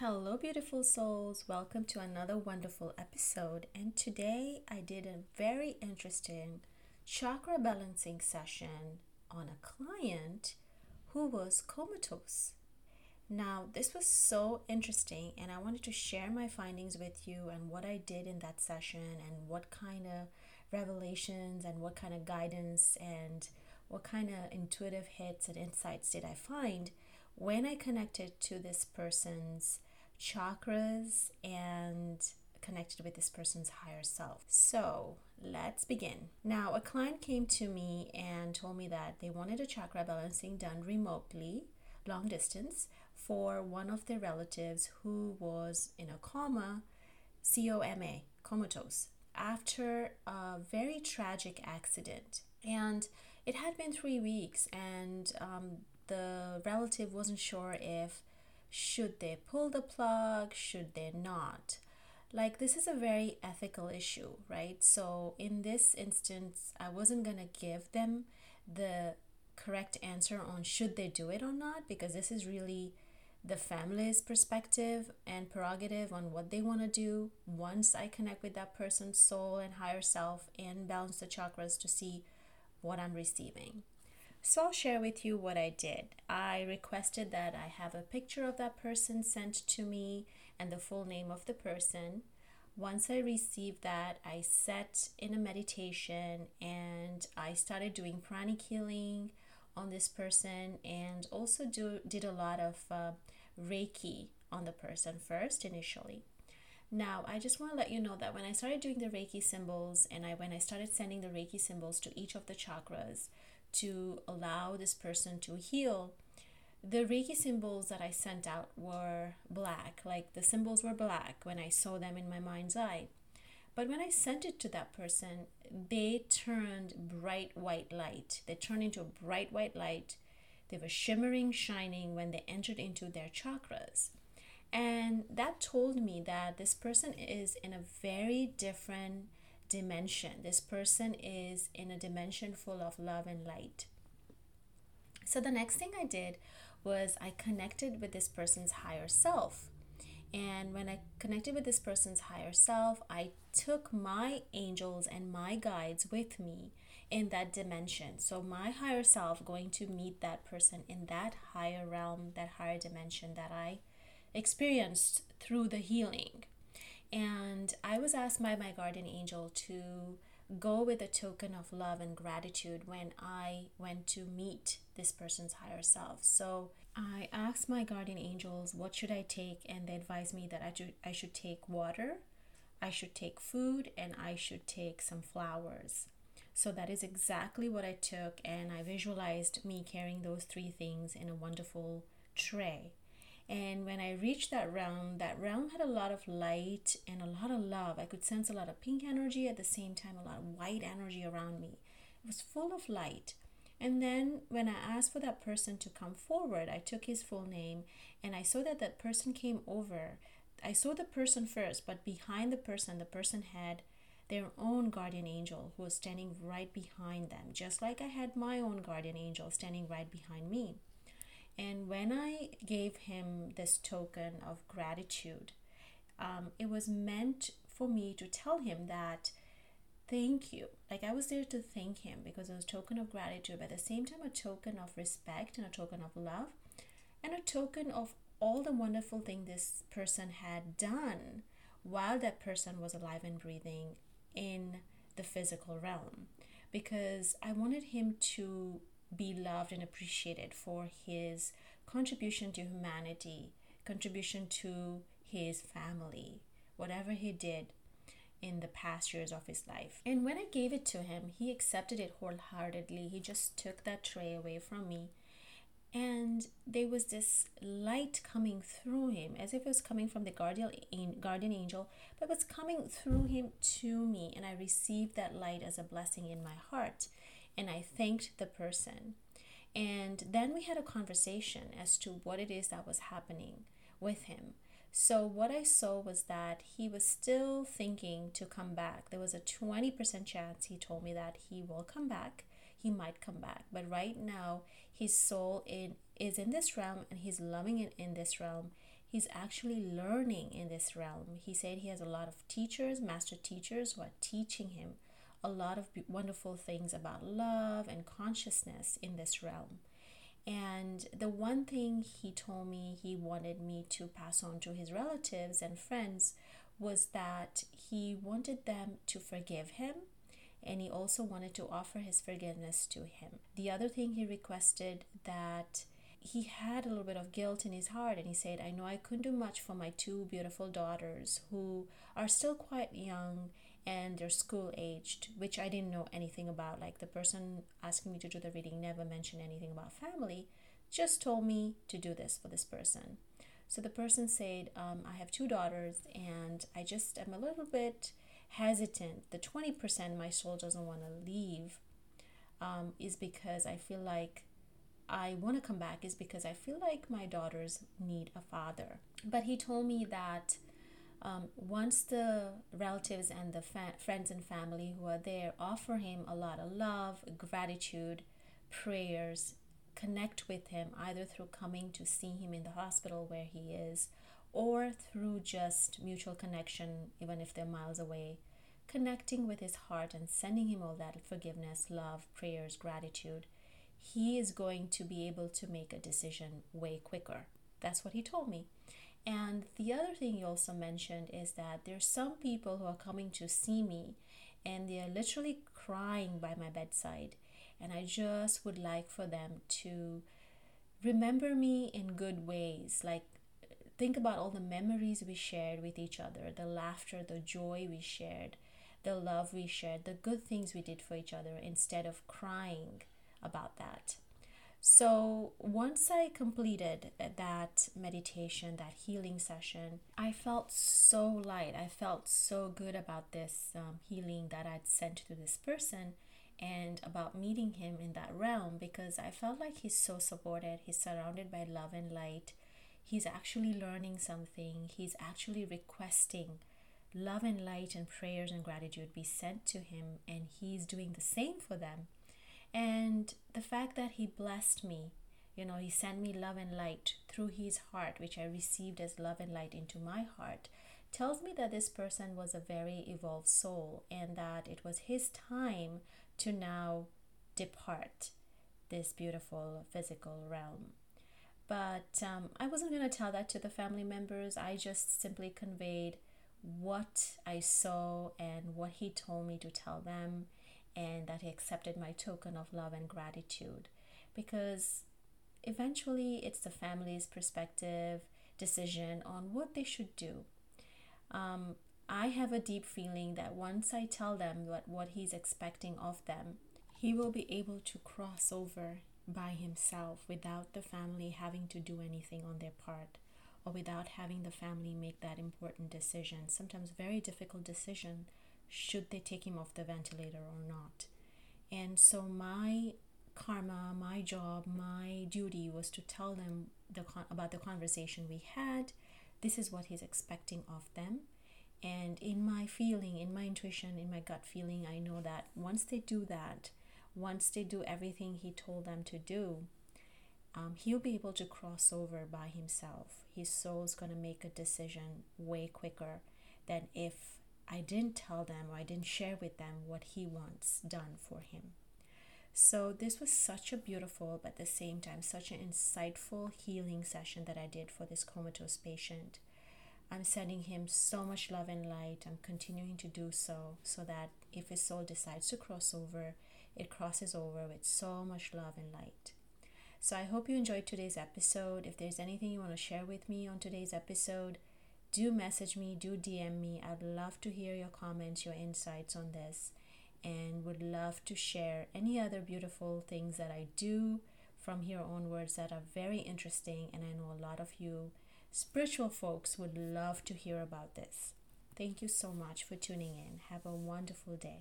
Hello, beautiful souls. Welcome to another wonderful episode. And today I did a very interesting chakra balancing session on a client who was comatose. Now, this was so interesting, and I wanted to share my findings with you and what I did in that session, and what kind of revelations and what kind of guidance and what kind of intuitive hits and insights did I find when I connected to this person's chakras and connected with this person's higher self. So, let's begin. Now, a client came to me and told me that they wanted a chakra balancing done remotely, long distance, for one of their relatives who was in a coma, COMA, comatose, after a very tragic accident. And it had been three weeks, and um, the relative wasn't sure if should they pull the plug, should they not. Like, this is a very ethical issue, right? So, in this instance, I wasn't going to give them the correct answer on should they do it or not because this is really the family's perspective and prerogative on what they want to do once I connect with that person's soul and higher self and balance the chakras to see what I'm receiving. So I'll share with you what I did. I requested that I have a picture of that person sent to me and the full name of the person. Once I received that, I set in a meditation and I started doing pranic healing on this person and also do, did a lot of uh, Reiki on the person first initially. Now, I just want to let you know that when I started doing the Reiki symbols and I when I started sending the Reiki symbols to each of the chakras to allow this person to heal, the Reiki symbols that I sent out were black, like the symbols were black when I saw them in my mind's eye. But when I sent it to that person, they turned bright white light. They turned into a bright white light they were shimmering, shining when they entered into their chakras. And that told me that this person is in a very different dimension. This person is in a dimension full of love and light. So the next thing I did was I connected with this person's higher self. And when I connected with this person's higher self, I took my angels and my guides with me in that dimension. So, my higher self going to meet that person in that higher realm, that higher dimension that I experienced through the healing. And I was asked by my guardian angel to go with a token of love and gratitude when I went to meet this person's higher self. So I asked my guardian angels, what should I take? And they advised me that I should, I should take water, I should take food, and I should take some flowers. So that is exactly what I took, and I visualized me carrying those three things in a wonderful tray. And when I reached that realm, that realm had a lot of light and a lot of love. I could sense a lot of pink energy at the same time, a lot of white energy around me. It was full of light. And then when I asked for that person to come forward, I took his full name and I saw that that person came over. I saw the person first, but behind the person, the person had their own guardian angel who was standing right behind them, just like I had my own guardian angel standing right behind me. And when I gave him this token of gratitude, um, it was meant for me to tell him that thank you. Like I was there to thank him because it was a token of gratitude, but at the same time, a token of respect and a token of love, and a token of all the wonderful thing this person had done while that person was alive and breathing in the physical realm because I wanted him to be loved and appreciated for his contribution to humanity, contribution to his family, whatever he did in the past years of his life. And when I gave it to him, he accepted it wholeheartedly. He just took that tray away from me and there was this light coming through him as if it was coming from the guardian guardian angel but it was coming through him to me and i received that light as a blessing in my heart and i thanked the person and then we had a conversation as to what it is that was happening with him so what i saw was that he was still thinking to come back there was a 20% chance he told me that he will come back he might come back. But right now, his soul in, is in this realm and he's loving it in this realm. he's actually learning in this realm. He said he has a lot of teachers, master teachers, who are teaching him a lot of wonderful things about love and consciousness in this realm. And the one thing he told me he wanted me to pass on to his relatives and friends was that he wanted them to forgive him and he also wanted to offer his forgiveness to him. The other thing he requested that he had a little bit of guilt in his heart and he said, I know I couldn't do much for my two beautiful daughters who are still quite young and they're school aged, which I didn't know anything about. Like the person asking me to do the reading never mentioned anything about family, just told me to do this for this person. So the person said, um, I have two daughters and I just am a little bit hesitant. The 20% my soul doesn't want to leave um, is because I feel like I want to come back, is because I feel like my daughters need a father. But he told me that um, once the relatives and the fa- friends and family who are there offer him a lot of love, gratitude, prayers, connect with him either through coming to see him in the hospital where he is or through just mutual connection, even if they're miles away, connecting with his heart and sending him all that forgiveness, love, prayers, gratitude, he is going to be able to make a decision way quicker. That's what he told me. And the other thing you also mentioned is that there's some people who are coming to see me and they're literally crying by my bedside. And I just would like for them to remember me in good ways. Like, think about all the memories we shared with each other, the laughter, the joy we shared, the love we shared, the good things we did for each other instead of crying about that. So, once I completed that meditation, that healing session, I felt so light. I felt so good about this um, healing that I'd sent to this person and about meeting him in that realm because I felt like he's so supported. He's surrounded by love and light. He's actually learning something. He's actually requesting love and light and prayers and gratitude be sent to him, and he's doing the same for them. And the fact that He blessed me, you know, He sent me love and light through His heart, which I received as love and light into my heart, tells me that this person was a very evolved soul and that it was His time to now depart this beautiful physical realm. But um, I wasn't going to tell that to the family members. I just simply conveyed what I saw and what he told me to tell them and that he accepted my token of love and gratitude. Because eventually it's the family's perspective decision on what they should do. Um, i have a deep feeling that once i tell them what, what he's expecting of them he will be able to cross over by himself without the family having to do anything on their part or without having the family make that important decision sometimes very difficult decision should they take him off the ventilator or not. And so my karma, my job, my duty was to tell them the con- about the conversation we had. This is what he's expecting of them. And in my feeling, in my intuition, in my gut feeling, I know that once they do that, once they do everything he told them to do, um, he'll be able to cross over by himself. His soul's going to make a decision way quicker than if I didn't tell them or I didn't share with them what he wants done for him. So, this was such a beautiful, but at the same time, such an insightful healing session that I did for this comatose patient. I'm sending him so much love and light. I'm continuing to do so, so that if his soul decides to cross over, it crosses over with so much love and light. So, I hope you enjoyed today's episode. If there's anything you want to share with me on today's episode, do message me, do DM me. I'd love to hear your comments, your insights on this, and would love to share any other beautiful things that I do from here onwards that are very interesting. And I know a lot of you spiritual folks would love to hear about this. Thank you so much for tuning in. Have a wonderful day.